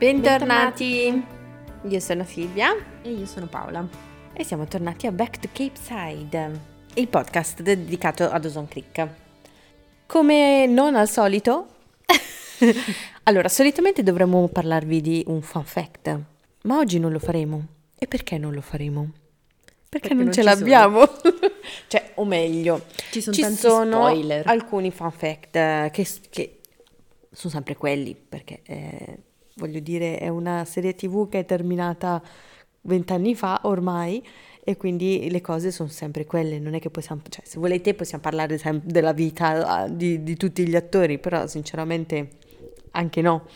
Bentornati! Io sono Silvia E io sono Paola. e siamo tornati a Back to Cape Side, il podcast dedicato ad Ozone Creek. Come non al solito, allora solitamente dovremmo parlarvi di un fun fact, ma oggi non lo faremo. E perché non lo faremo? Perché, Perché non, non ce l'abbiamo. cioè, o meglio, Ci sono ci sono alcuni fun fact eh, che, che sono sempre quelli, perché eh, voglio dire, è una serie TV che è terminata vent'anni fa ormai e quindi le cose sono sempre quelle, non è che possiamo, cioè se volete possiamo parlare della vita eh, di, di tutti gli attori, però sinceramente anche no.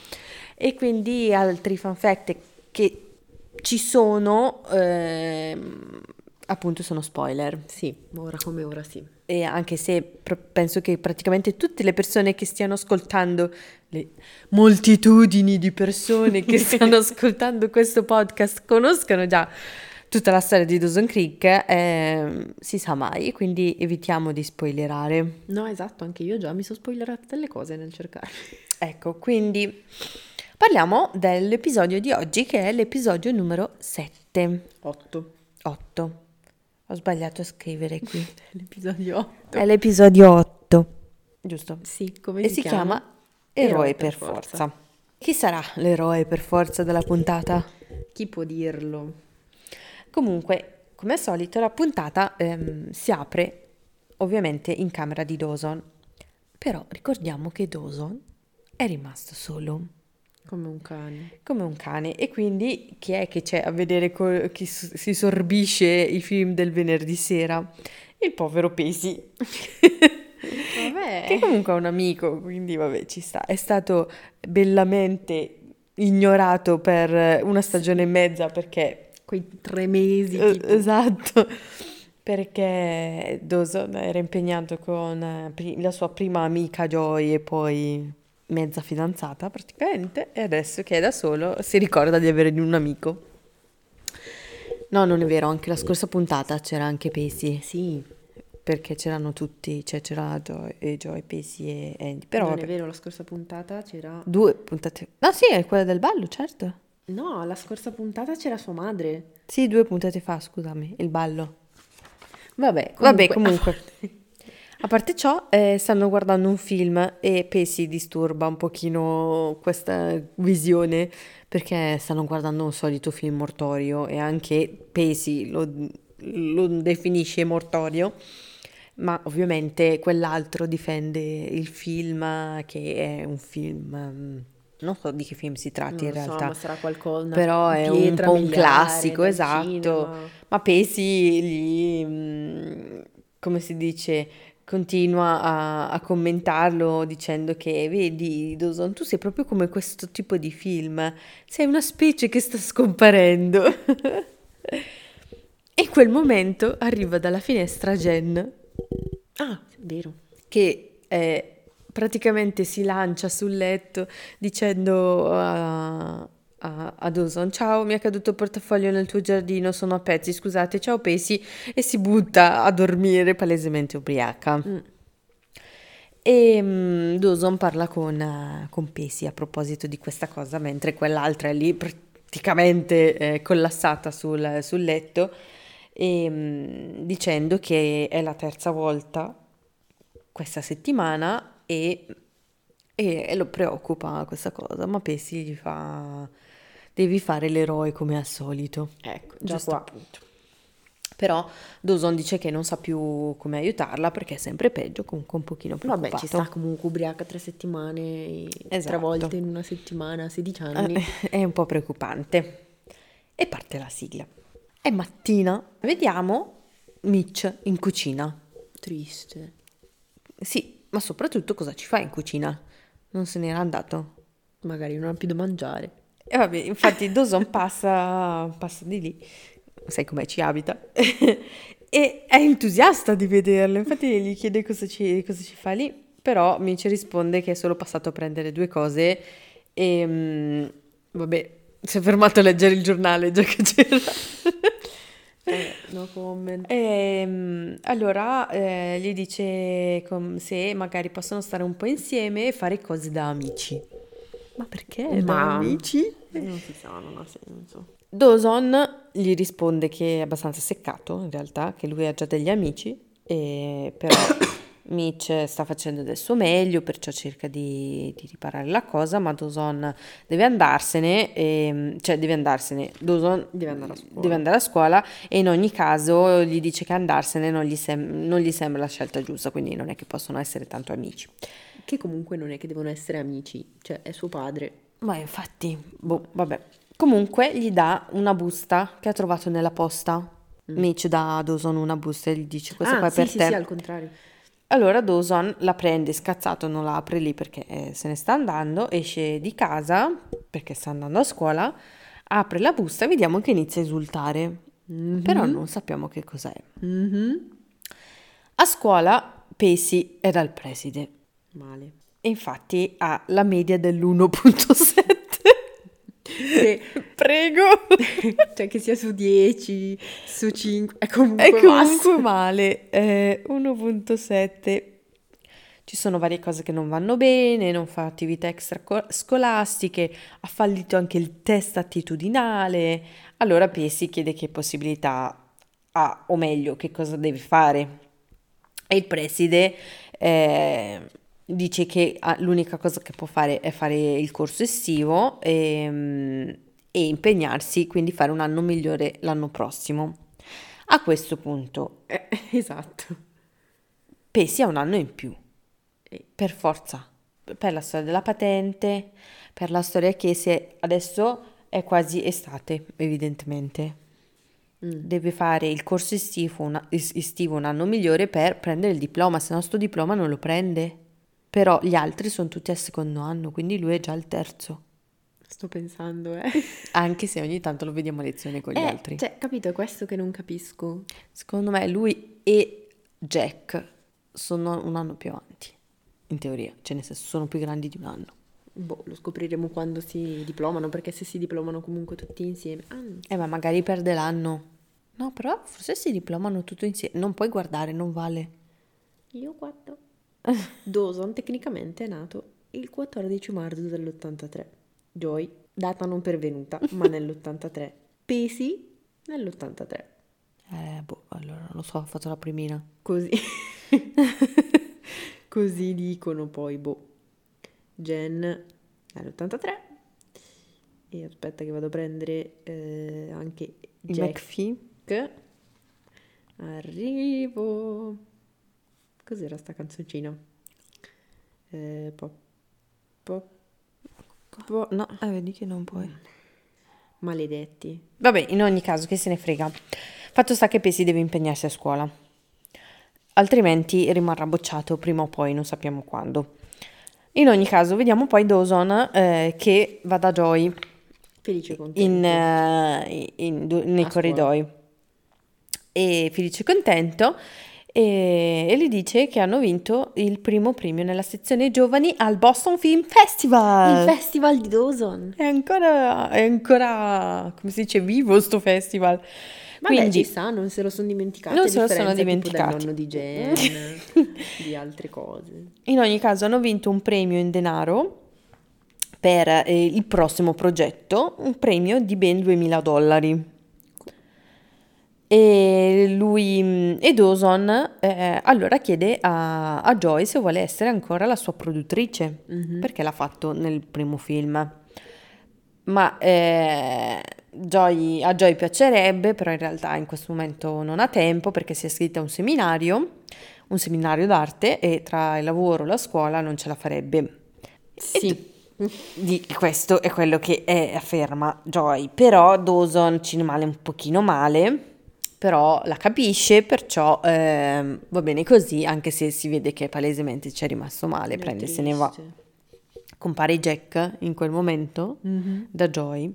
E quindi altri fun fact che ci sono, ehm, appunto sono spoiler. Sì, ora come ora sì. E anche se penso che praticamente tutte le persone che stiano ascoltando, le moltitudini di persone che stanno ascoltando questo podcast conoscano già tutta la storia di Dawson Creek, ehm, si sa mai, quindi evitiamo di spoilerare. No, esatto, anche io già mi sono spoilerata delle cose nel cercare. Ecco, quindi parliamo dell'episodio di oggi che è l'episodio numero 7. 8. 8. Ho sbagliato a scrivere qui. L'episodio 8. È l'episodio 8, giusto? Sì, come E si chiama Eroe per forza. Chi sarà l'eroe per forza della puntata? Chi può dirlo? Comunque, come al solito, la puntata ehm, si apre ovviamente in camera di Dawson. Però ricordiamo che Dawson è rimasto solo, Come un cane. come un cane. E quindi chi è che c'è a vedere co- chi s- si sorbisce i film del venerdì sera? Il povero Pesi. Vabbè. Che comunque è un amico, quindi vabbè, ci sta. È stato bellamente ignorato per una stagione e mezza perché... Quei tre mesi. tipo. esatto, perché Dawson era impegnato con eh, la sua prima amica Joy e poi mezza fidanzata praticamente e adesso che è da solo si ricorda di avere un amico. No, non è vero, anche la scorsa puntata c'era anche Pacey, Sì, perché c'erano tutti, cioè c'era Joy, e Joy, Pacey e Andy, però non vabbè. è vero, la scorsa puntata c'era... Due puntate. Ah, sì, è quella del ballo, certo. No, la scorsa puntata c'era sua madre. Sì, due puntate fa, scusami, il ballo. Vabbè, Vabbè, comunque. A parte ciò, eh, stanno guardando un film e Pacey disturba un pochino questa visione perché stanno guardando un solito film mortorio e anche Pacey lo, lo definisce mortorio, ma ovviamente quell'altro difende il film che è un film... mm, Non so di che film si tratti Non in so, realtà. ma sarà qualcosa... Però è un po' un classico, esatto. cinema. Ma Pesi gli, mm, come si dice, continua a, a commentarlo dicendo che, vedi, Dawson, tu sei proprio come questo tipo di film, sei una specie che sta scomparendo. e in quel momento arriva dalla finestra Jen, Ah, vero. che eh, praticamente si lancia sul letto dicendo a, a, a Dawson ciao mi è caduto il portafoglio nel tuo giardino sono a pezzi scusate ciao Pesi e si butta a dormire palesemente ubriaca Mm. e mm, Dawson parla con, eh, con Pesi a proposito di questa cosa mentre quell'altra è lì praticamente eh, collassata sul, sul letto e, mm, dicendo che è la terza volta questa settimana e, e- e lo preoccupa questa cosa, ma Pesi gli fa devi fare l'eroe come al solito. Ecco, già Giusto qua. appunto. Però Dawson dice che non sa più come aiutarla perché è sempre peggio, comunque un pochino Vabbè, preoccupato. ci sta comunque ubriaca tre settimane, tre Esatto. volte in una settimana, 16 anni. Eh, È un po' preoccupante. E parte la sigla. È mattina, vediamo Mitch in cucina. Triste. Sì, ma soprattutto cosa ci fa in cucina? Non se n'era andato. Magari non ha più da mangiare. E vabbè, infatti Dawson passa, passa di lì, sai com'è, ci abita, e è entusiasta di vederlo. Infatti gli chiede cosa ci, cosa ci fa lì, però Mitch risponde che è solo passato a prendere due cose e mm, vabbè, si è fermato a leggere il giornale già che c'era. Eh, no comment. E, allora eh, gli dice com- se magari possono stare un po' insieme e fare cose da amici. Ma perché? Ma- amici? Non si sa, non ha senso. Dawson gli risponde che è abbastanza seccato in realtà, che lui ha già degli amici, e però Mitch sta facendo del suo meglio, perciò cerca di, di riparare la cosa, ma Dawson deve andarsene, e- cioè deve andarsene, Dawson Deve andare a scuola. deve andare a scuola e in ogni caso gli dice che andarsene non gli, sem- non gli sembra la scelta giusta, quindi non è che possono essere tanto amici. Che comunque non è che devono essere amici, cioè è suo padre. Ma infatti, boh, vabbè. Comunque gli dà una busta che ha trovato nella posta. Mitch dà a Dawson una busta e gli dice questa ah, qua è sì, per sì, te. sì, al contrario. Allora Dawson la prende scazzato, non la apre lì perché eh, se ne sta andando, esce di casa perché sta andando a scuola, apre la busta e vediamo che inizia a esultare. Però non sappiamo che cos'è. Mhm. A scuola Pacey è dal preside Male. e infatti ha la media dell'1.7. Che- Prego! cioè che sia su 10, su 5, è comunque, È comunque male. Eh, 1.7. Ci sono varie cose che non vanno bene, non fa attività extrascolastiche, ha fallito anche il test attitudinale. Allora Pessi chiede che possibilità ha, o meglio, che cosa deve fare. E il preside eh, dice che ah, l'unica cosa che può fare è fare il corso estivo e, e impegnarsi, quindi fare un anno migliore l'anno prossimo. A questo punto Eh, esatto. Pessi ha un anno in più, per forza, per la storia della patente, per la storia che se adesso è quasi estate, evidentemente. mm. Deve fare il corso estivo, una- es- estivo un anno migliore per prendere il diploma, se no sto diploma non lo prende. Però gli altri sono tutti al secondo anno, quindi lui è già al terzo. Sto pensando, eh. Anche se ogni tanto lo vediamo a lezione con gli Eh, altri. Cioè, capito, è questo che non capisco. Secondo me lui e Jack sono un anno più avanti, in teoria, cioè nel senso sono più grandi di un anno. Boh, lo scopriremo quando si diplomano, perché se si diplomano comunque tutti insieme. Ah, Eh, ma magari perde l'anno. No, però forse si diplomano tutto insieme. Non puoi guardare, non vale. io guardo. Dawson tecnicamente è nato il 14 marzo dell'83. Joy, data non pervenuta, ma nell'83. Pesi nell'83. Eh, boh, allora non lo so, ho fatto la primina. Così. Così dicono poi, boh. Jen nell'83. E aspetta che vado a prendere eh, anche Jack. McPhee. Arrivo. Cos'era sta canzoncina? Eh, pop, pop, pop. No, eh, vedi che non puoi. Maledetti. Vabbè, in ogni caso, che se ne frega. Fatto sta che Pesi deve impegnarsi a scuola. Altrimenti rimarrà bocciato prima o poi, non sappiamo quando. In ogni caso, vediamo poi Dawson eh, che va da Joy Felice e contento. in, eh, in- du- nei A corridoi. E felice e contento. E, e gli dice che hanno vinto il primo premio nella sezione giovani al Boston Film Festival. Il festival di Dawson. È ancora, è ancora, come si dice, vivo sto festival. Vabbè, Quindi, ci sta, non se lo sono dimenticati. Non se lo sono dimenticati. del nonno di Jen, di altre cose. in ogni caso, hanno vinto un premio in denaro per eh, il prossimo progetto, un premio di ben 2000 dollari. E lui e Dawson eh, allora chiede a, a Joy se vuole essere ancora la sua produttrice, perché l'ha fatto nel primo film. Ma eh, Joy- a Joy piacerebbe, però in realtà in questo momento non ha tempo perché si è iscritta a un seminario, un seminario d'arte e tra il lavoro e la scuola non ce la farebbe. Sì. Di questo è quello che è- afferma Joy, però Dawson ci rimane un pochino male, però la capisce, perciò ehm, va bene così, anche se si vede che palesemente ci è rimasto male, È prende se ne va. Compare Jack in quel momento Mhm. da Joy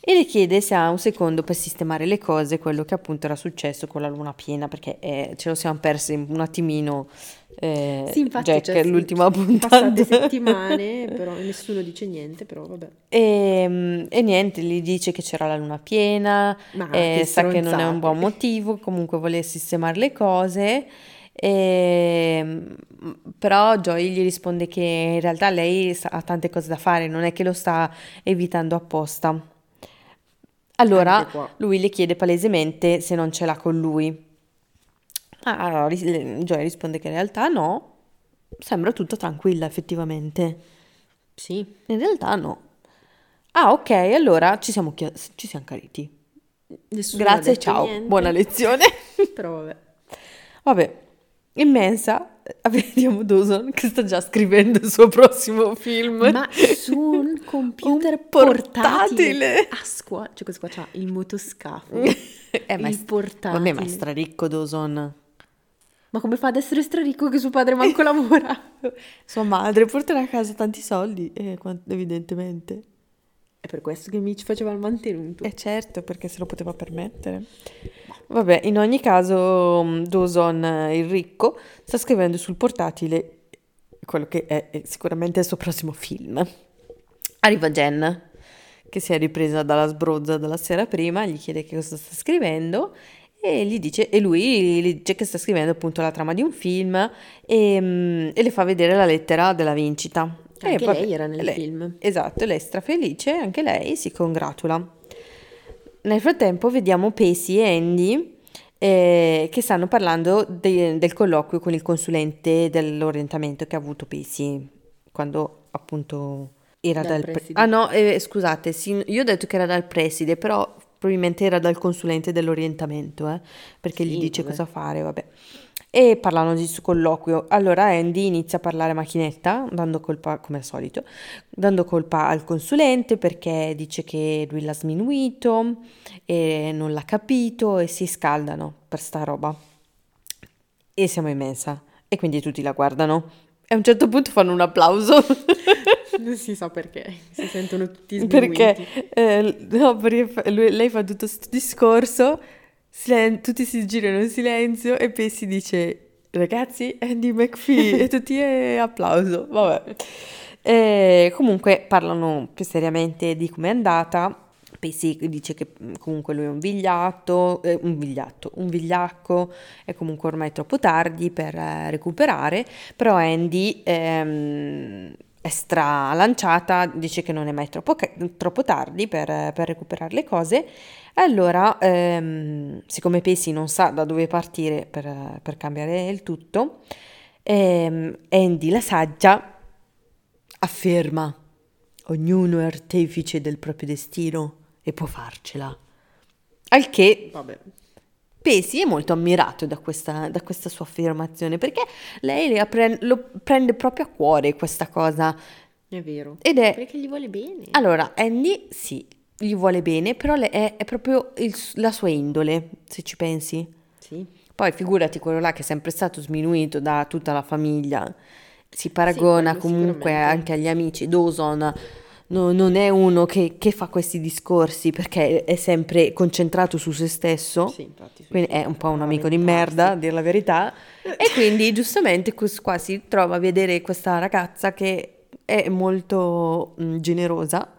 e le chiede se ha un secondo per sistemare le cose, quello che appunto era successo con la luna piena, perché eh, ce lo siamo persi un attimino eh, Sì, infatti, Jack cioè, l'ultima puntata. Passate settimane, però nessuno dice niente, però vabbè. E, e niente, gli dice che c'era la luna piena, Ma eh, che sa che non è un buon motivo, comunque vuole sistemare le cose E, però Joy gli risponde che in realtà lei ha tante cose da fare, non è che lo sta evitando apposta. Allora lui le chiede palesemente se non ce l'ha con lui. Allora Joy risponde che in realtà no, sembra tutto tranquilla effettivamente. Sì. In realtà no. Ah, ok, allora ci siamo, chi- ci siamo cariti. Nessuno Grazie, ciao, niente. buona lezione. Però vabbè. Vabbè, immensa, vediamo Dawson che sta già scrivendo il suo prossimo film. Ma su un computer un portatile. portatile. A scuola, cioè questo qua c'ha il motoscafo. eh, ma il portatile. Vabbè, ma è straricco Dawson. Ma come fa ad essere straricco che suo padre manco lavora? Sua madre porterà a casa tanti soldi, eh, evidentemente. È per questo che Mitch faceva il mantenuto. Eh certo, perché se lo poteva permettere. Vabbè, in ogni caso mm, Dawson, il ricco, sta scrivendo sul portatile quello che è, è sicuramente il suo prossimo film. Arriva Jen, che si è ripresa dalla sbrozza della sera prima, gli chiede che cosa sta scrivendo e, gli dice, e lui gli dice che sta scrivendo appunto la trama di un film e, mm, e le fa vedere la lettera della vincita. Anche poi, lei era nel lei, film. Esatto, lei è strafelice, anche lei si congratula. Nel frattempo vediamo Pacey e Andy eh, che stanno parlando de- del colloquio con il consulente dell'orientamento che ha avuto Pacey quando appunto era dal, dal preside. Ah no, eh, scusate, sì, io ho detto che era dal preside, però probabilmente era dal consulente dell'orientamento, eh, perché sì, gli dice vabbè. cosa fare, vabbè. E parlano di questo colloquio. Allora Andy inizia a parlare a macchinetta, dando colpa, come al solito, dando colpa al consulente perché dice che lui l'ha sminuito e non l'ha capito e si scaldano per sta roba. E siamo in mensa e quindi tutti la guardano. E a un certo punto fanno un applauso. Non si sa perché, si sentono tutti sminuiti. Perché, eh, no, lui, lei fa tutto questo discorso Silen- tutti si girano in silenzio e poi si dice ragazzi Andy McPhee e tutti è applauso, vabbè. E comunque parlano più seriamente di com'è andata. Pacey dice che mm, comunque lui è un vigliato, eh, un vigliato, un vigliacco, è comunque ormai troppo tardi per eh, recuperare, però Andy ehm, stralanciata, dice che non è mai troppo, troppo tardi per, per recuperare le cose allora, ehm, siccome Pacey non sa da dove partire per, per cambiare il tutto, ehm, Andy la saggia afferma ognuno è artefice del proprio destino e può farcela. Al che Vabbè. Pesi è molto ammirato da questa, da questa sua affermazione perché lei pre- lo prende proprio a cuore questa cosa. È vero. Ed è... Perché gli vuole bene. Allora, Andy sì, gli vuole bene, però è, è proprio il, la sua indole, se ci pensi. Sì. Poi figurati quello là che è sempre stato sminuito da tutta la famiglia, si paragona sì, comunque anche agli amici. Dawson no, non è uno che, che, fa questi discorsi perché è sempre concentrato su se stesso, sì, infatti, quindi è un po' un amico di merda, a dire la verità, e quindi giustamente qua si trova a vedere questa ragazza che è molto mh, generosa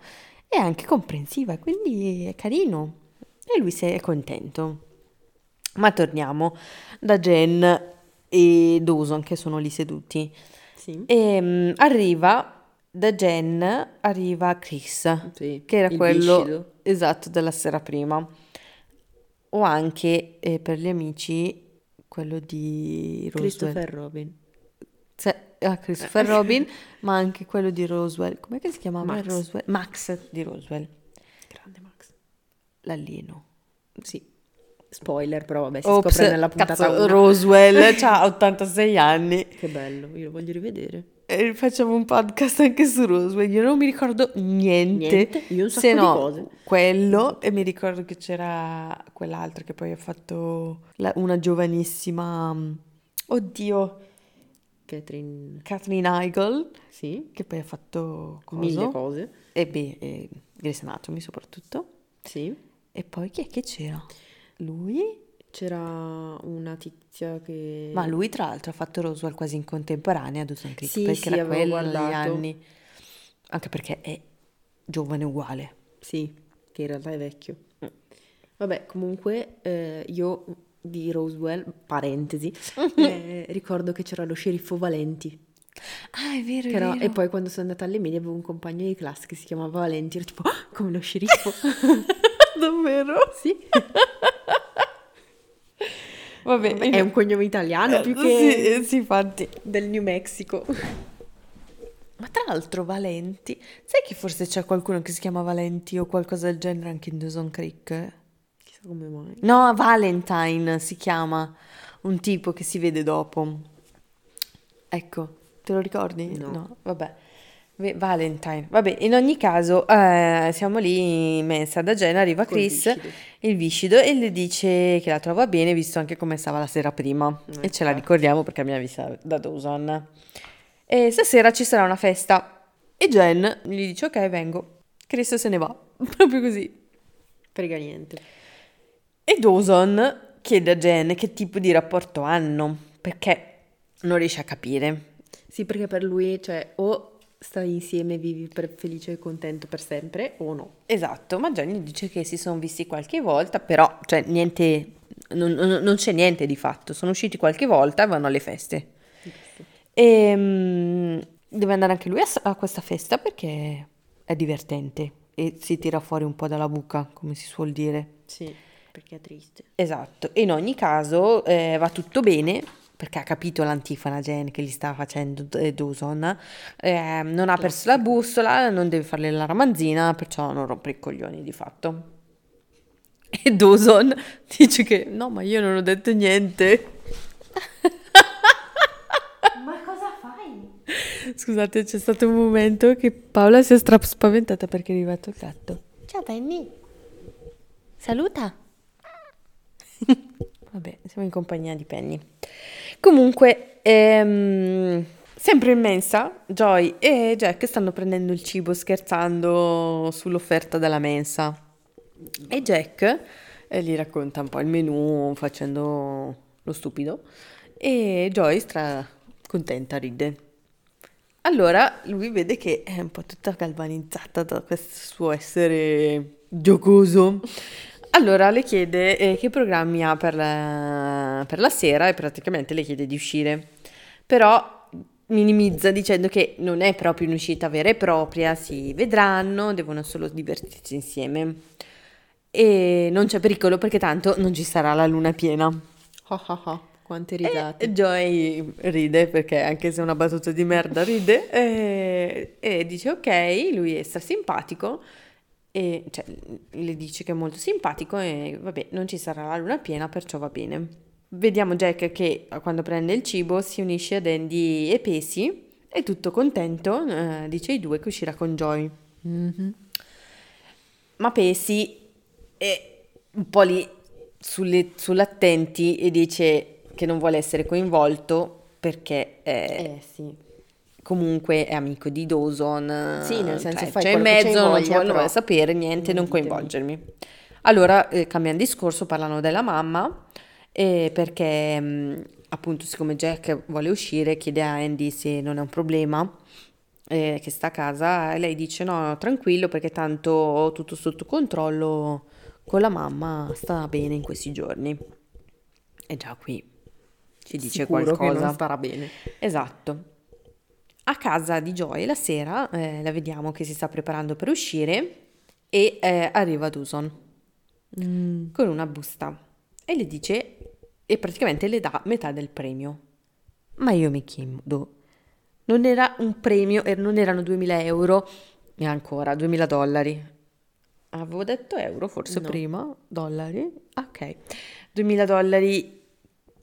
è anche comprensiva, quindi è carino e lui si è contento. Ma torniamo da Jen e Dawson che sono lì seduti. Sì. E um, arriva da Jen arriva Chris, sì, che era quello viscido. esatto della sera prima. O anche eh, per gli amici quello di Roswell. Christopher Robin a Christopher Robin, ma anche quello di Roswell. Com'è che si chiamava Max. Roswell? Max di Roswell. Grande Max. L'alieno. Sì. Spoiler, però vabbè, si Ops, scopre nella puntata cazzo, Roswell ha 86 anni. Che bello, io lo voglio rivedere. Facciamo un podcast anche su Roswell. Io non mi ricordo niente. Niente, io un sacco se no, cose. quello e mi ricordo che c'era quell'altro che poi ha fatto la, una giovanissima Oddio, Catherine... Catherine Heigl, sì. che poi ha fatto coso. mille cose. E beh, e Grey's Anatomy soprattutto. Sì. E poi chi è che c'era? Lui? C'era una tizia che... Ma lui tra l'altro ha fatto Roswell quasi in contemporanea a Dawson Creek, sì, perché sì, era quello guardato. negli anni. Anche perché è giovane uguale. Sì, che in realtà è vecchio. Mm. Vabbè, comunque eh, io di Roswell, parentesi, eh, ricordo che c'era lo sceriffo Valenti. Ah, è vero, Che è era- vero. e poi quando sono andata alle medie avevo un compagno di classe che si chiamava Valenti, ero tipo, "Ah, come lo sceriffo. Davvero? sì, Vabbè, è un cognome italiano più Sì, che eh, sì, infatti. del New Mexico. Ma tra l'altro Valenti, sai che forse c'è qualcuno che si chiama Valenti o qualcosa del genere anche in Dawson Creek? Chissà come mai. No, Valentine si chiama, un tipo che si vede dopo. Ecco, te lo ricordi? No. vabbè. Valentine. Vabbè, in ogni caso, eh, siamo lì in mensa da Jenna, arriva Col Chris, viscido. il viscido, e le dice che la trova bene, visto anche come stava la sera prima. Eh, e ce la ricordiamo perché abbiamo vista da Dawson. E stasera ci sarà una festa. E Jen gli dice, ok, vengo. Chris se ne va. Proprio così. Frega niente. E Dawson chiede a Jen che tipo di rapporto hanno, perché non riesce a capire. Sì, perché per lui, cioè, o stai insieme, vivi per felice e contento per sempre, o no. Esatto, ma gli dice che si sono visti qualche volta, però cioè, niente, non, non- c'è niente di fatto. Sono usciti qualche volta e vanno alle feste. E mm, deve andare anche lui a, a questa festa perché è divertente e si tira fuori un po' dalla buca, come si suol dire. Sì, perché è triste. Esatto, in ogni caso eh, va tutto bene perché ha capito l'antifona Jen che gli stava facendo eh, Dawson, eh, non ha perso la bussola, non deve farle la ramanzina, perciò non rompe i coglioni di fatto. E Dawson dice che no, ma io non ho detto niente. Ma cosa fai? Scusate, c'è stato un momento che Paola si è stra spaventata perché è arrivato il gatto. Ciao Penny. Saluta. Vabbè, siamo in compagnia di Penny. Comunque, ehm, sempre in mensa, Joy e Jack stanno prendendo il cibo scherzando sull'offerta della mensa. E Jack eh, gli racconta un po' il menù facendo lo stupido e Joy stra contenta ride. Allora lui vede che è un po' tutta galvanizzata da questo suo essere giocoso. Allora le chiede eh, che programmi ha per la, per la sera e praticamente le chiede di uscire. Però minimizza dicendo che non è proprio un'uscita vera e propria, si vedranno, devono solo divertirsi insieme. E non c'è pericolo perché tanto non ci sarà la luna piena. Ah ah ah, quante risate. E Joy ride perché anche se è una battuta di merda ride e, e dice ok, lui è simpatico e cioè, le dice che è molto simpatico e vabbè non ci sarà la luna piena perciò va bene. Vediamo Jack che quando prende il cibo si unisce ad Andy e Pacey e tutto contento eh, dice ai due che uscirà con Joy. Ma Pacey è un po' lì sulle- sull'attenti e dice che non vuole essere coinvolto perché eh, Eh sì. Comunque è amico di Dawson. Sì, nel senso, cioè, fai c'è in che mezzo, non ci però vuole sapere niente, non non ditemi. coinvolgermi. Allora eh, cambiano discorso, parlano della mamma eh, perché mh, appunto siccome Jack vuole uscire chiede a Andy se non è un problema eh, che sta a casa e lei dice no tranquillo perché tanto ho tutto sotto controllo con la mamma sta bene in questi giorni e già qui ci dice Sicuro che qualcosa non starà bene. esatto a casa di Joy la sera eh, la vediamo che si sta preparando per uscire e eh, arriva Dawson con una busta e le dice e praticamente le dà metà del premio. Ma io mi chiedo, non era un premio, er- non erano 2000 euro e ancora 2000 dollari. Avevo detto euro forse No. prima, dollari? Ok, 2000 dollari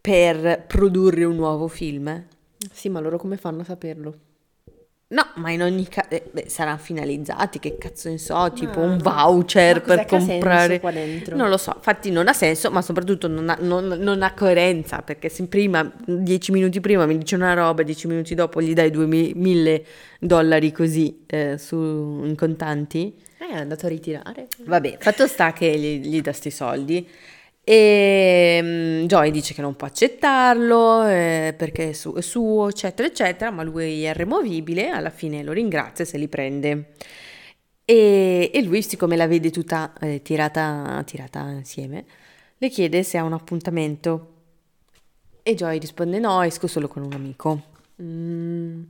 per produrre un nuovo film? Sì, ma loro come fanno a saperlo? No, ma in ogni caso saranno finalizzati, che cazzo ne so, tipo un no. voucher Ma cos'è per comprare. qua dentro? Non lo so, infatti non ha senso, ma soprattutto non ha, non- non ha coerenza, perché se prima, dieci minuti prima mi dice una roba, dieci minuti dopo gli dai 2000 dollari così eh, su, in contanti, Eh, è andato a ritirare. Vabbè, fatto sta che gli, gli dà sti soldi e mm, Joy dice che non può accettarlo eh, perché è, su- è suo, eccetera, eccetera, ma lui è removibile, alla fine lo ringrazia se li prende. E, e lui, siccome la vede tutta eh, tirata, tirata insieme, le chiede se ha un appuntamento. E Joy risponde no, esco solo con un amico. Mm,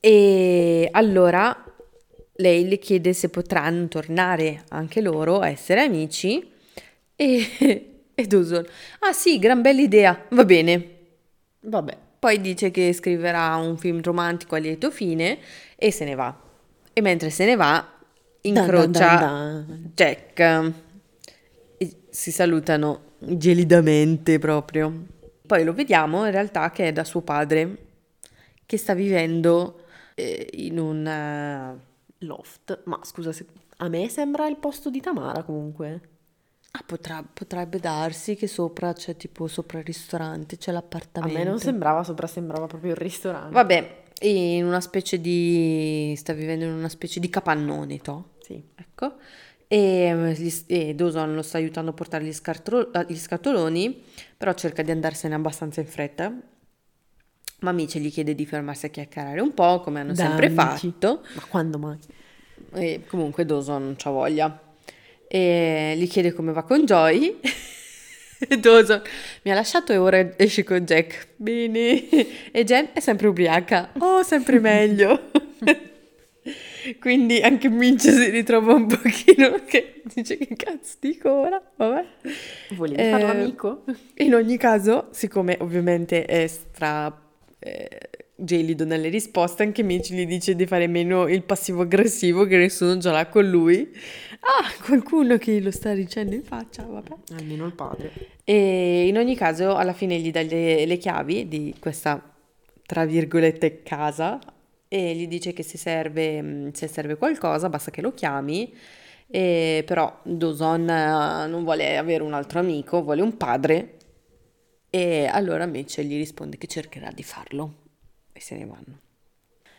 E allora lei le chiede se potranno tornare anche loro a essere amici. E, e Dawson, ah sì, gran bella idea, va bene. vabbè. Poi dice che scriverà un film romantico a lieto fine e se ne va. E mentre se ne va, incrocia Dan, dan, dan. Jack. E si salutano gelidamente proprio. Poi lo vediamo in realtà che è da suo padre, che sta vivendo eh, in un... eh, Loft. Ma scusa, se- a me sembra il posto di Tamara comunque. Ah, potrà- potrebbe darsi che sopra c'è tipo sopra il ristorante, c'è A l'appartamento. me non sembrava sopra, sembrava proprio il ristorante. Vabbè, in una specie di... sta vivendo in una specie di capannone, to. Sì. Ecco. E, mm, gli- e Dawson lo sta aiutando a portare gli, scartro- eh, gli scatoloni, però cerca di andarsene abbastanza in fretta. Ma Mitchell gli chiede di fermarsi a chiacchierare un po', come hanno Da sempre fatto. Ma quando mai? E comunque Dawson non c'ha voglia. E gli chiede come va con Joy. Dawson mi ha lasciato e ora esce con Jack. Bene. E Jen è sempre ubriaca. Oh, sempre meglio. Quindi anche Mince si ritrova un pochino che dice che cazzo dico ora? Vabbè. Volevi Eh, farlo amico? In ogni caso, siccome ovviamente è stra eh, gelido nelle risposte, anche Mitch gli dice di fare meno il passivo aggressivo che nessuno già l'ha con lui. Ah, qualcuno che lo sta dicendo in faccia, vabbè. Almeno il padre. E in ogni caso, alla fine gli dà le, le chiavi di questa, tra virgolette, casa e gli dice che se serve, mh, se serve qualcosa basta che lo chiami. E però Dawson eh, non vuole avere un altro amico, vuole un padre. E allora Mitchell gli risponde che cercherà di farlo. E se ne vanno.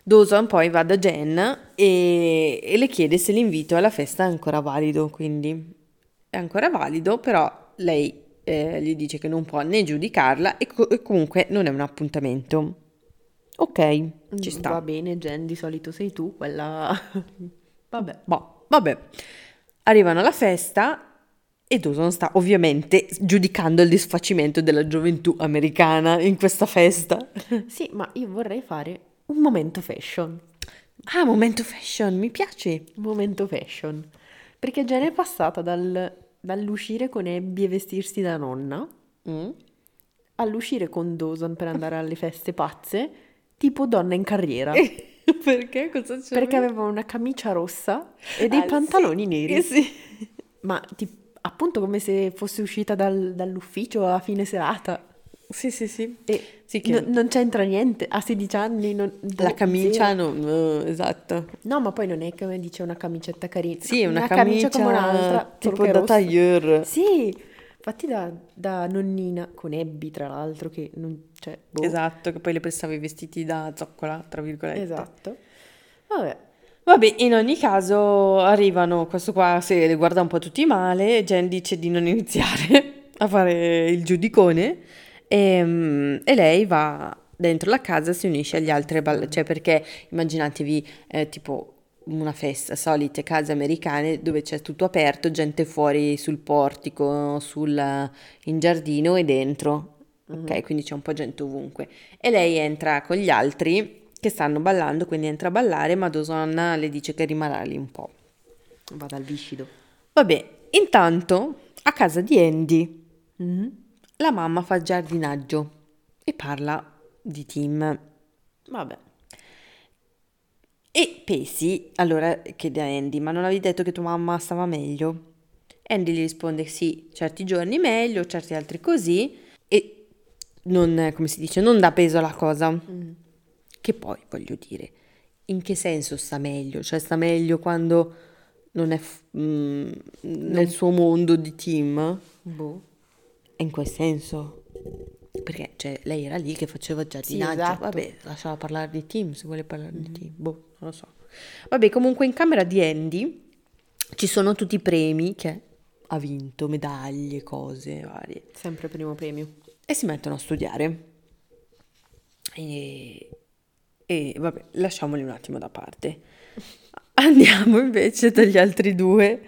Dawson poi va da Jen e, e le chiede se l'invito alla festa è ancora valido, quindi è ancora valido, però lei eh, gli dice che non può né giudicarla e, co- e comunque non è un appuntamento. Ok, ci sta. Va bene, Jen, di solito sei tu, quella... Vabbè. Boh, vabbè. Arrivano alla festa e Dawson sta ovviamente giudicando il disfacimento della gioventù americana in questa festa. Sì, ma io vorrei fare un momento fashion. Ah, momento fashion, mi piace. Momento fashion. Perché Jen è passata dal- dall'uscire con Abby e vestirsi da nonna Mm. all'uscire con Dawson per andare alle feste pazze, tipo donna in carriera. Perché? Cosa c'è? Perché aveva una camicia rossa e dei Ah, pantaloni sì, neri. sì. Ma ti- appunto come se fosse uscita dal- dall'ufficio a fine serata. Sì, sì, sì. E Sì, che- no- non c'entra niente, a 16 anni non- La boh, camicia, zero. no, no, esatto. No, ma poi non è come dice una camicetta carina. Sì, una, una camicia, come un'altra, tipo da tailleur. Sì, infatti da, da nonnina, con Abby tra l'altro, che non... Cioè, boh. Esatto, che poi le prestava i vestiti da zoccola, tra virgolette. Esatto. Vabbè, Vabbè, in ogni caso arrivano, questo qua se le guarda un po' tutti male, Jen dice di non iniziare a fare il giudicone e, mm, e lei va dentro la casa si unisce agli altri ball- cioè perché immaginatevi eh, tipo una festa, solite case americane dove c'è tutto aperto, gente fuori sul portico, sul, in giardino e dentro, ok? Quindi c'è un po' gente ovunque. E lei entra con gli altri che stanno ballando, quindi entra a ballare, ma Dawson le dice che rimarrà lì un po'. vado al viscido. Vabbè, intanto a casa di Andy Mhm. La mamma fa giardinaggio e parla di Tim. Vabbè. E Pacey allora chiede a Andy, ma non avevi detto che tua mamma stava meglio? Andy gli risponde sì, certi giorni meglio, certi altri così, e non, come si dice, non dà peso alla cosa. Mm. Che poi, voglio dire, in che senso sta meglio? Cioè sta meglio quando non è f- mm, nel suo mondo di Tim? Boh. E in quel senso? Perché cioè, lei era lì che faceva giardinaggio. esatto. Vabbè, lasciala parlare di Tim se vuole parlare di Tim. Boh, non lo so. Vabbè, comunque in camera di Andy ci sono tutti i premi che ha vinto, medaglie, cose varie. Sempre primo premio. E si mettono a studiare. E, e vabbè, lasciamoli un attimo da parte. Andiamo invece dagli altri due,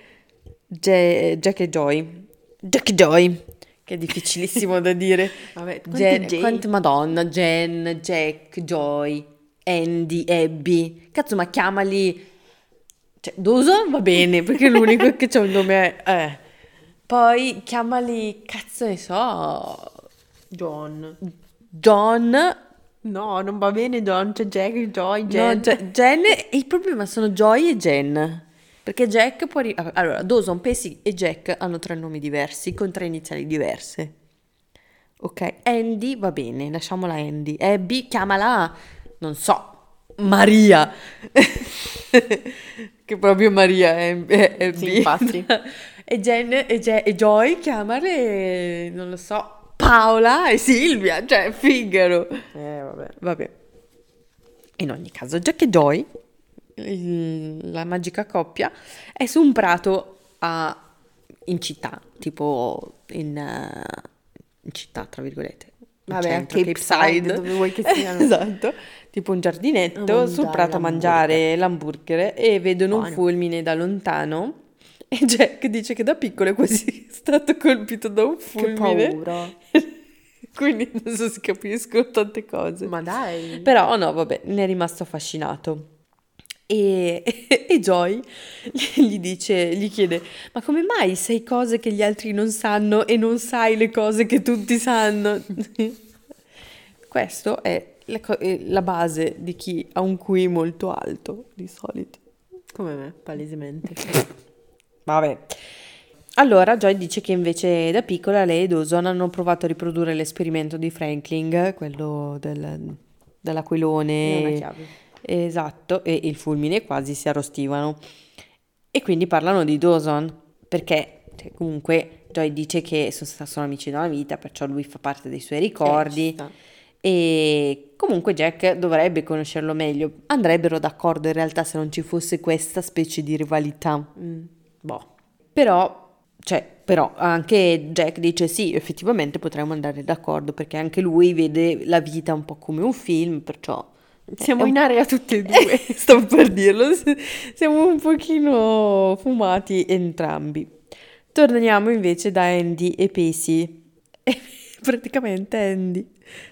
Ja- Jack e Joy. Jack Joy, che è difficilissimo da dire. Vabbè, Jen, J? quante madonna, Jen, Jack, Joy, Andy, Abby. Cazzo, ma chiamali... Cioè, Dawson va bene, perché è l'unico che c'ha un nome... Eh. Poi chiamali, cazzo ne so, John. John... No, non va bene John, c'è Jack, Joy, No, Jen. Ge- Jen, il problema sono Joy e Jen. Perché Jack può... ri- allora, Dawson, Pacey e Jack hanno tre nomi diversi, con tre iniziali diverse. Ok, Andy va bene, lasciamola Andy. Abby, chiamala, non so, Maria. che proprio Maria è, è Abby. Sì, infatti. e, Jen, e, Je- e Joy, chiamale, non lo so, Paola e Silvia, cioè Figaro. Eh, vabbè. Vabbè. In ogni caso, Jack e Joy, il- la magica coppia, è su un prato a- in città, tipo in, eh, in città, tra virgolette. Vabbè, centro, Cape Side, dove vuoi che siano. esatto, tipo un giardinetto, A sul mangiare prato a mangiare l'hamburger e vedono un Buono. fulmine da lontano. E Jack dice che da piccolo è quasi stato colpito da un Che fulmine. paura. Quindi adesso si capiscono tante cose. Ma dai. Però no, vabbè, ne è rimasto affascinato. E, e Joy gli dice, gli chiede, ma come mai sai cose che gli altri non sanno e non sai le cose che tutti sanno? Questo è la, è la base di chi ha un QI molto alto, di solito. Come me, palesemente. Vabbè. Allora, Joy dice che invece da piccola lei e Dawson hanno provato a riprodurre l'esperimento di Franklin, quello del, È una dell'aquilone. chiave. Esatto, e il fulmine quasi si arrostivano. E quindi parlano di Dawson, perché cioè, comunque Joy dice che sono, sono amici da una vita, perciò lui fa parte dei suoi ricordi. sta. E comunque Jack dovrebbe conoscerlo meglio. Andrebbero d'accordo in realtà se non ci fosse questa specie di rivalità. Mm, Boh. Però, cioè, però anche Jack dice sì, effettivamente potremmo andare d'accordo perché anche lui vede la vita un po' come un film, perciò... Siamo in area tutti e due. Stavo per dirlo, siamo un pochino fumati entrambi. Torniamo invece da Andy e. E praticamente Andy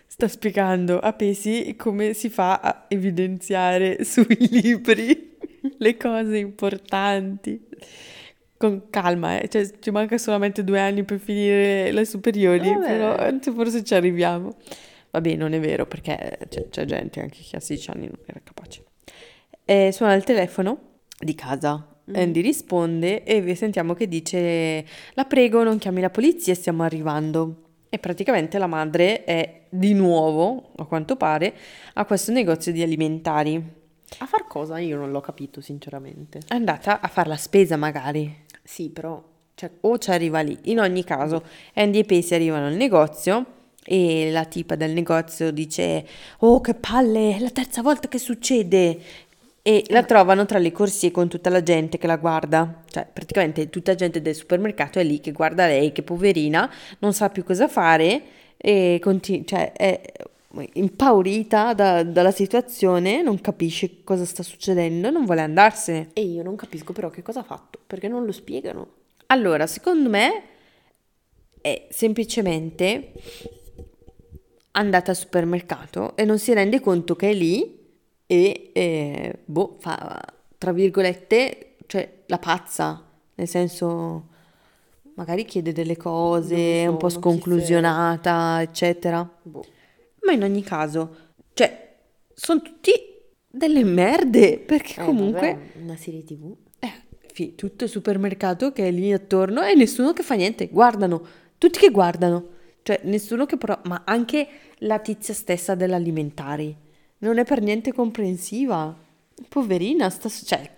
sta spiegando a Pacey come si fa a evidenziare sui libri le cose importanti. Con calma, eh, cioè, ci manca solamente due anni per finire le superiori, Vabbè. però forse ci arriviamo. Vabbè, non è vero perché c'è, c'è gente anche che a 16 anni non era capace. E suona il telefono di casa. Andy risponde e sentiamo che dice: La prego, non chiami la polizia, stiamo arrivando. E praticamente la madre è di nuovo, a quanto pare, a questo negozio di alimentari. A far cosa? Io non l'ho capito, sinceramente. È andata a fare la spesa, magari. Sì, però... Cioè, O ci arriva lì. In ogni caso, Andy e Pacey arrivano al negozio e la tipa del negozio dice: Oh, che palle, è la terza volta che succede. E la trovano tra le corsie con tutta la gente che la guarda. Cioè, praticamente tutta la gente del supermercato è lì che guarda lei, che poverina, non sa più cosa fare e conti- cioè, è impaurita da- dalla situazione, non capisce cosa sta succedendo, non vuole andarsene. e io non capisco però che cosa ha fatto, perché non lo spiegano. Allora, secondo me è semplicemente andata al supermercato e non si rende conto che è lì e, eh, boh, fa, tra virgolette, cioè la pazza, nel senso, magari chiede delle cose, è un so, po' non si sconclusionata, eccetera. Boh. Ma in ogni caso, cioè, sono tutti delle merde, perché Eh, comunque... vabbè, una serie tv. Eh, fi- tutto il supermercato che è lì attorno e nessuno che fa niente, guardano, tutti che guardano, cioè nessuno che però, ma anche la tizia stessa dell'alimentari non è per niente comprensiva, poverina, sta, cioè,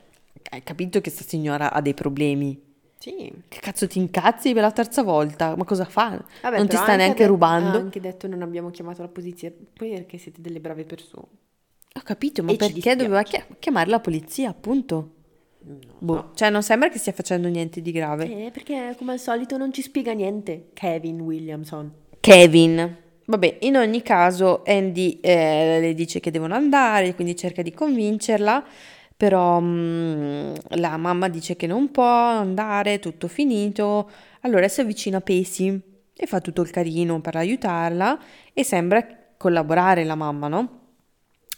hai capito che sta signora ha dei problemi, Sì. che cazzo ti incazzi per la terza volta, ma cosa fa? Vabbè, non ti sta anche neanche de- rubando? Ha anche detto non abbiamo chiamato la polizia, poi perché siete delle brave persone. Ho capito, ma E perché doveva chia- chiamare la polizia, appunto? Boh, cioè non sembra che stia facendo niente di grave. Eh, perché come al solito non ci spiega niente. Kevin Williamson. Kevin. Vabbè, in ogni caso Andy eh, le dice che devono andare, quindi cerca di convincerla, però mm, la mamma dice che non può andare, tutto finito, allora si avvicina a Pesi e fa tutto il carino per aiutarla e sembra collaborare la mamma, no?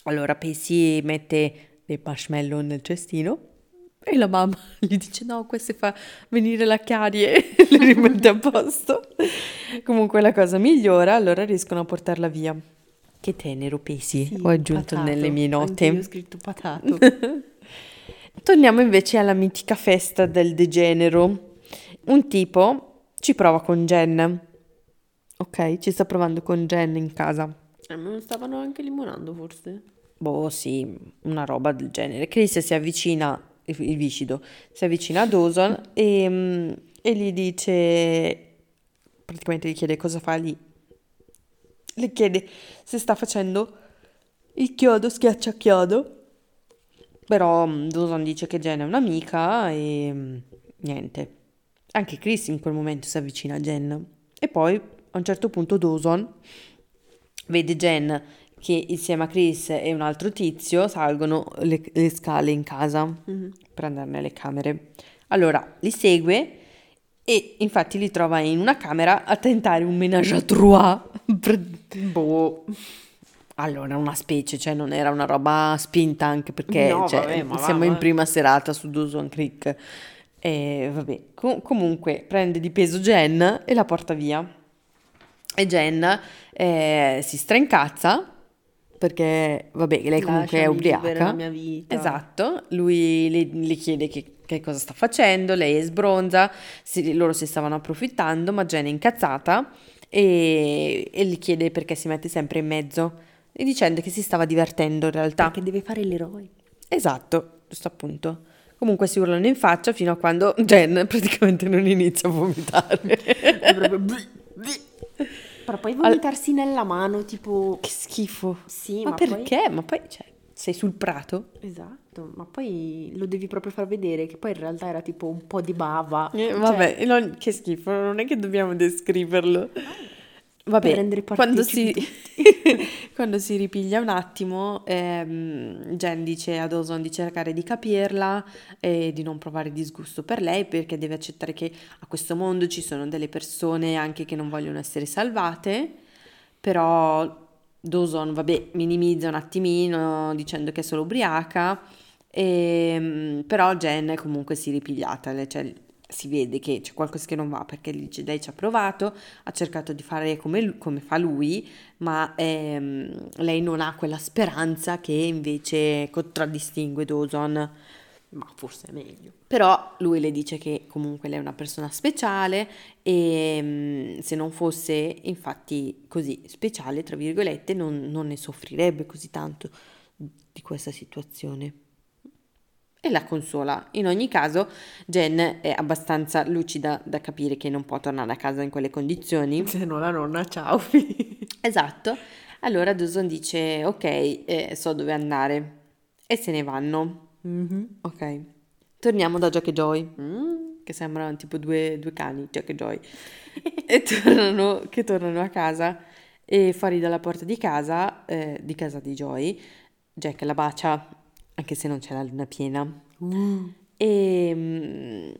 Allora Pesi mette dei marshmallow nel cestino e la mamma gli dice no, queste fa venire la carie e le rimette a posto. Comunque la cosa migliora, allora riescono a portarla via. Che tenero pesi, Sì, ho aggiunto patato. nelle mie Anche io ho note. scritto patato. Torniamo invece alla mitica festa del degenero. Un tipo ci prova con Jen. Ok, ci sta provando con Jen in casa. Eh, ma non stavano anche limonando forse? Boh, sì, una roba del genere. Chris si avvicina, il viscido, si avvicina a Dawson e, mm, e gli dice, praticamente gli chiede cosa fa lì. Le chiede se sta facendo il chiodo schiaccia chiodo. Però mm, Dawson dice che Jen è un'amica e mm, niente. Anche Chris in quel momento si avvicina a Jen. E poi a un certo punto Dawson vede Jen che insieme a Chris e un altro tizio salgono le, le scale in casa per andare nelle camere. Allora li segue e infatti li trova in una camera a tentare un ménage à trois. boh. Allora, una specie, cioè non era una roba spinta anche perché No, cioè, vabbè, ma va, siamo in va. prima serata su Dawson Creek. E vabbè, Com- comunque prende di peso Jen e la porta via. E Jen eh, si straincazza perché, vabbè, lei comunque è Lasciami vivere ubriaca. la mia vita. Esatto, lui le, le chiede che, che cosa sta facendo, lei è sbronza, si- loro si stavano approfittando, ma Jen è incazzata e, e gli chiede perché si mette sempre in mezzo, e dicendo che si stava divertendo in realtà. Perché deve fare l'eroe. Esatto, giusto appunto. Comunque si urlano in faccia fino a quando Jen praticamente non inizia a vomitare. È proprio. Però poi vomitarsi nella mano, tipo... Che schifo. Sì, ma, ma poi- perché? Ma poi, cioè, sei sul prato? Esatto, ma poi lo devi proprio far vedere che poi in realtà era tipo un po' di bava. Eh, Cioè, vabbè, non- che schifo, non è che dobbiamo descriverlo. Vabbè, quando si, quando si ripiglia un attimo, ehm, Jen dice a Dawson di cercare di capirla e di non provare disgusto per lei perché deve accettare che a questo mondo ci sono delle persone anche che non vogliono essere salvate, però Dawson, vabbè, minimizza un attimino dicendo che è solo ubriaca, ehm, però Jen è comunque si ripigliata, cioè, si vede che c'è qualcosa che non va perché lei dice, lei ci ha provato, ha cercato di fare come, come fa lui, ma ehm, lei non ha quella speranza che invece contraddistingue Dawson. Ma forse è meglio. Però lui le dice che comunque lei è una persona speciale e mm, se non fosse infatti così speciale, tra virgolette, non, non ne soffrirebbe così tanto di questa situazione. E la consola. In ogni caso, Jen è abbastanza lucida da capire che non può tornare a casa in quelle condizioni. Se no la nonna, ciao. Esatto. Allora Dawson dice: Ok, eh, so dove andare. E se ne vanno. Ok. Torniamo da Jack e Joy, che sembrano tipo due, due cani, Jack e Joy. e tornano, che tornano a casa. E fuori dalla porta di casa, eh, di casa di Joy, Jack la bacia, anche se non c'è la luna piena. E mm,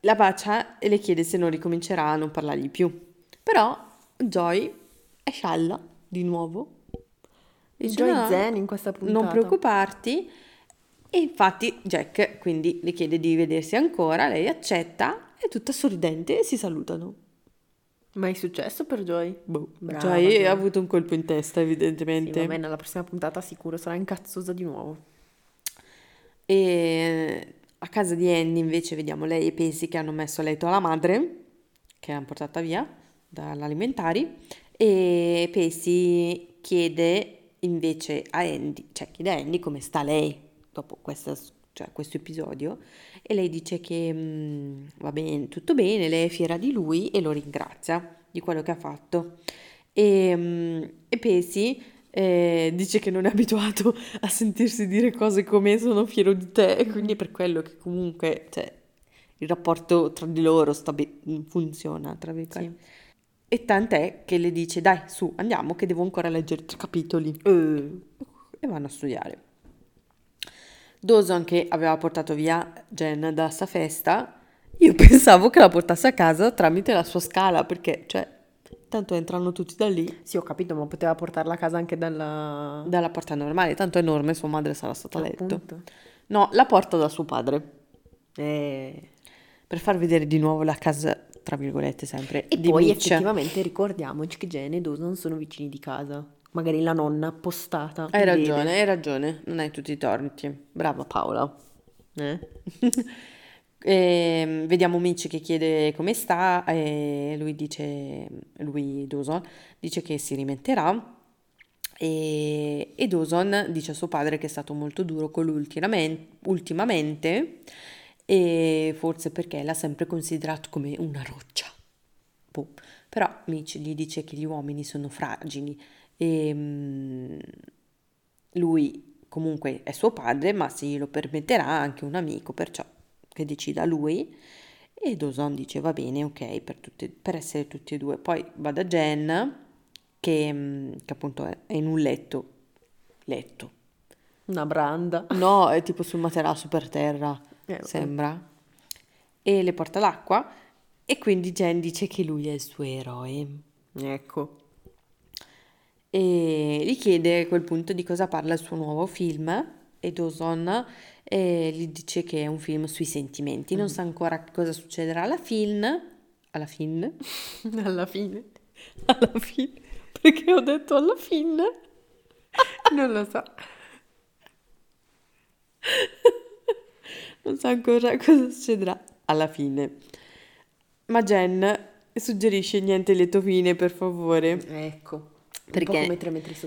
la bacia e le chiede se non ricomincerà a non parlargli più. Però Joy è scialla di nuovo. Dice, Joy "No, zen in questa puntata. Non preoccuparti. E infatti Jack quindi le chiede di vedersi ancora, lei accetta, è tutta sorridente e si salutano. Ma è successo per Joy? Boh, Brava, Joy Joy. ha avuto un colpo in testa Sì, evidentemente. vabbè, nella prossima puntata sicuro sarà incazzosa di nuovo. E a casa di Andy invece vediamo lei e Pesi che hanno messo a letto la madre, che l'hanno portata via dall'alimentari, e Pesi chiede invece a Andy, cioè chiede a Andy come sta lei dopo questa- cioè, questo episodio e lei dice che mm, va bene, tutto bene, lei è fiera di lui e lo ringrazia di quello che ha fatto. E, mm, e Pesi eh, dice che non è abituato a sentirsi dire cose come sono fiero di te, e quindi è per quello che comunque cioè, il rapporto tra di loro sta be- funziona, tra virgolette. E tant'è che le dice, dai, su, andiamo, che devo ancora leggere tre capitoli. Eh, E vanno a studiare. Dawson che aveva portato via Jen da sta festa, io pensavo che la portasse a casa tramite la sua scala, perché, cioè, tanto entrano tutti da lì, Sì, ho capito, ma poteva portarla a casa anche dalla... dalla porta normale, tanto è enorme, sua madre sarà stata a letto. Appunto. No, la porta da suo padre, Eh, per far vedere di nuovo la casa, tra virgolette, sempre, E poi Mitch. effettivamente ricordiamoci che Jen e Dawson sono vicini di casa. Magari la nonna postata. Hai vede. ragione, hai ragione, non hai tutti i torti. Brava Paola. Eh? E, vediamo Mitch che chiede come sta e lui dice, lui Dawson, dice che si rimetterà e, e Dawson dice a suo padre che è stato molto duro con lui ultimamente, ultimamente e forse perché l'ha sempre considerato come una roccia. Boh. Però Mitch gli dice che gli uomini sono fragili e mm, lui comunque è suo padre, ma se glielo permetterà anche un amico, perciò che decida lui. E Dawson dice va bene, ok, per, tutte- per essere tutti e due. Poi va da Jen, che, mm, che appunto è, è in un letto. Letto. Una branda. No, è tipo sul materasso per terra, Eh, sembra. E le porta l'acqua. E quindi Jen dice che lui è il suo eroe. Ecco. E gli chiede a quel punto di cosa parla il suo nuovo film e Dawson eh, gli dice che è un film sui sentimenti, non sa ancora cosa succederà alla fine, alla fine, Alla fine. alla fine, perché ho detto alla fine, Non lo so. non sa ancora cosa succederà alla fine. Ma Jen suggerisce niente lieto fine, per favore. Ecco. Perché.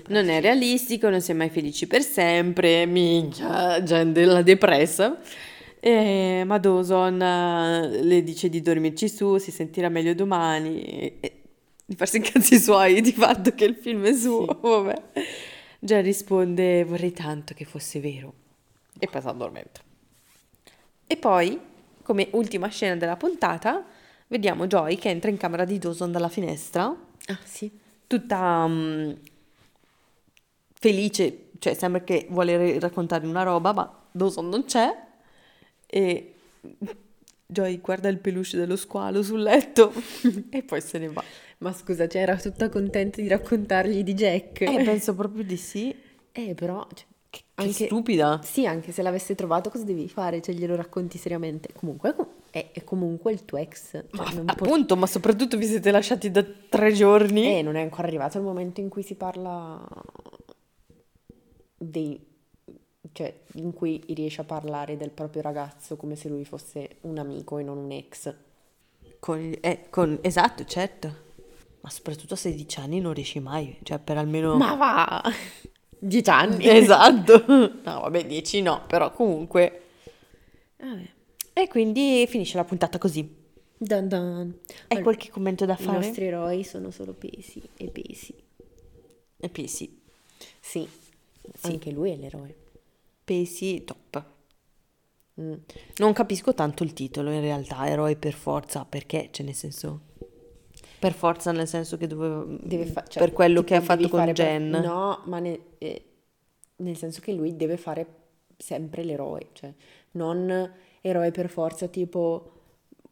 Non è realistico, non si è mai felici per sempre, minchia, gente la depressa. E, ma Dawson eh, le dice di dormirci su, si sentirà meglio domani, e, di farsi i cazzi suoi di fatto che il film è suo, Sì. vabbè. Già risponde, vorrei tanto che fosse vero. E poi si addormenta. E poi, come ultima scena della puntata, vediamo Joy che entra in camera di Dawson dalla finestra Ah, sì. Tutta mm, felice, cioè sembra che vuole raccontare una roba, ma Dawson non c'è e Joy guarda il peluche dello squalo sul letto e poi se ne va. Ma scusa, cioè era tutta contenta di raccontargli di Jack. Eh, penso proprio di sì. Eh, però... cioè, Che anche- stupida. Sì, anche se l'avesse trovato, cosa devi fare? Cioè, glielo racconti seriamente. Comunque, com- è, è comunque il tuo ex. Cioè, Ma appunto, ma soprattutto vi siete lasciati da tre giorni. Eh, non è ancora arrivato il momento in cui si parla dei... cioè, in cui riesce a parlare del proprio ragazzo come se lui fosse un amico e non un ex. Con, eh, con- esatto, certo. Ma soprattutto a 16 anni non riesci mai, cioè per almeno... Ma va! Dieci anni! Esatto. No, vabbè, 10 no, però comunque... Vabbè. E quindi finisce la puntata così. Dun dun. Hai Allora, qualche commento da I fare? nostri eroi sono solo pesi e pesi. E pesi. Sì, anche lui è l'eroe. Pesi top. Mm. Non capisco tanto il titolo in realtà, eroe per forza, perché, cioè nel senso... Per forza nel senso che doveva... Deve fa- cioè, per quello che ha fatto con fare per- Jen. No, ma ne- eh, nel senso che lui deve fare sempre l'eroe, cioè non eroe per forza tipo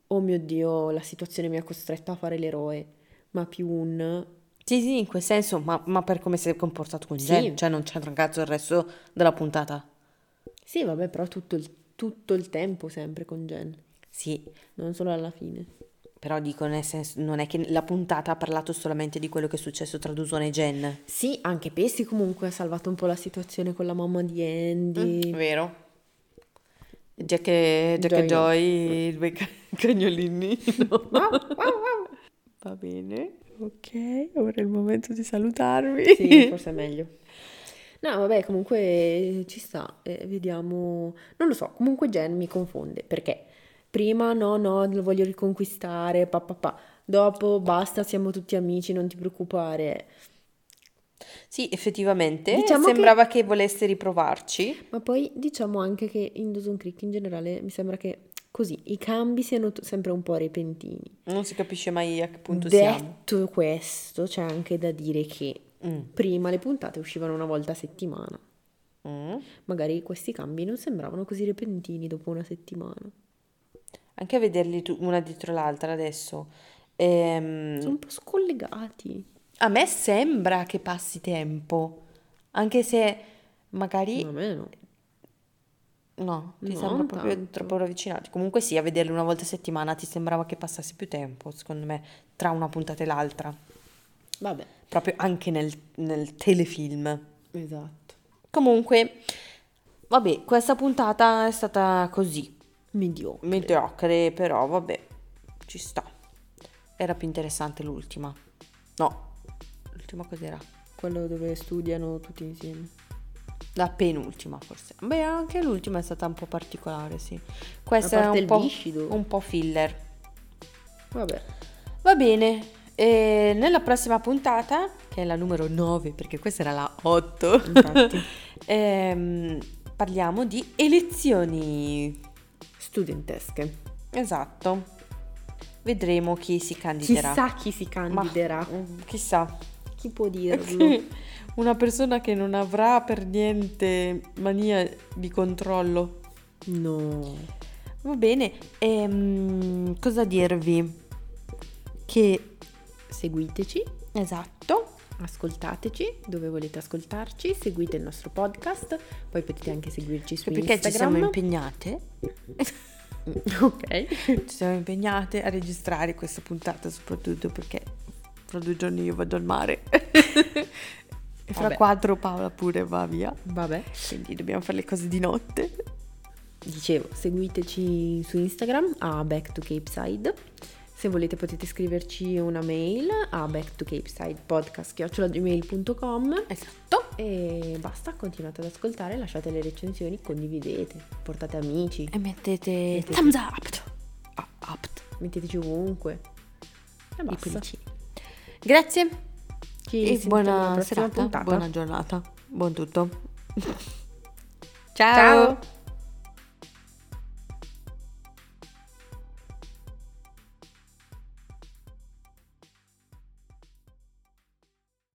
oh mio Dio, la situazione mi ha costretto a fare l'eroe, ma più un Sì, sì, in quel senso, ma, ma per come si è comportato con Sì. Jen, cioè non c'entra un cazzo il resto della puntata. Sì, vabbè, però tutto il, tutto il tempo sempre con Jen, Sì, non solo alla fine. però dico nel senso, non è che la puntata ha parlato solamente di quello che è successo tra Dusone e Jen. Sì, anche Pessi comunque ha salvato un po' la situazione con la mamma di Andy. Vero. Jack e, Jack e Joy. Joy, i due ca- cagnolini. no? Va bene, ok, ora è il momento di salutarvi. Sì, forse è meglio. No, vabbè, comunque ci sta. eh, vediamo. Non lo so, comunque Jen mi confonde perché prima no, no, lo voglio riconquistare, pa, pa, pa. Dopo basta, siamo tutti amici, non ti preoccupare. Sì, effettivamente, Diciamo sembrava che... volesse riprovarci. Ma poi diciamo anche che in Dawson Creek in generale mi sembra che così i cambi siano t- sempre un po' repentini. Non si capisce mai a che punto siamo. Detto questo, c'è anche da dire che Mm. prima le puntate uscivano una volta a settimana. Mm. Magari questi cambi non sembravano così repentini dopo una settimana. Anche a vederli tu- una dietro l'altra adesso. ehm, Sono un po' scollegati. A me sembra che passi tempo, anche se magari Ma a me no. ti Non sembra proprio tanto. troppo ravvicinati. Comunque sì, a vederli una volta a settimana ti sembrava che passasse più tempo, secondo me, tra una puntata e l'altra. Vabbè, Proprio anche nel, nel telefilm. esatto. Comunque, vabbè, questa puntata è stata così. Mediocre. Mediocre, però vabbè, ci sta. Era più interessante l'ultima. No, l'ultima cos'era? Quello dove studiano tutti insieme. La penultima forse. Beh, anche l'ultima è stata un po' particolare, sì. Questa è un po', viscido. un po' filler. Vabbè. Va bene, e nella prossima puntata, che è la numero 9, perché questa era la 8, Infatti. ehm, parliamo di elezioni. Studentesche. Esatto. Vedremo chi si candiderà. Chissà chi si Ma- candiderà. mm, chissà. Chi può dirlo? Una persona che non avrà per niente mania di controllo. no. Va bene, ehm, cosa dirvi? Che Seguiteci, esatto, ascoltateci dove volete ascoltarci, seguite il nostro podcast, poi potete anche seguirci su perché ci siamo Instagram. impegnate, ok. ci siamo impegnate a registrare questa puntata soprattutto perché fra due giorni io vado al mare e fra Vabbè. quattro Paola pure va via, Vabbè. quindi dobbiamo fare le cose di notte. Dicevo, seguiteci su Instagram a Back to Capeside. Se volete potete scriverci una mail a backtocapeside.podcast.gmail.com Esatto. e basta, continuate ad ascoltare, lasciate le recensioni, condividete, portate amici, E mettete Mettete- thumbs up. Ah, up. metteteci ovunque e basta. Grazie Ci e buona serata, puntata. buona giornata, buon tutto. Ciao.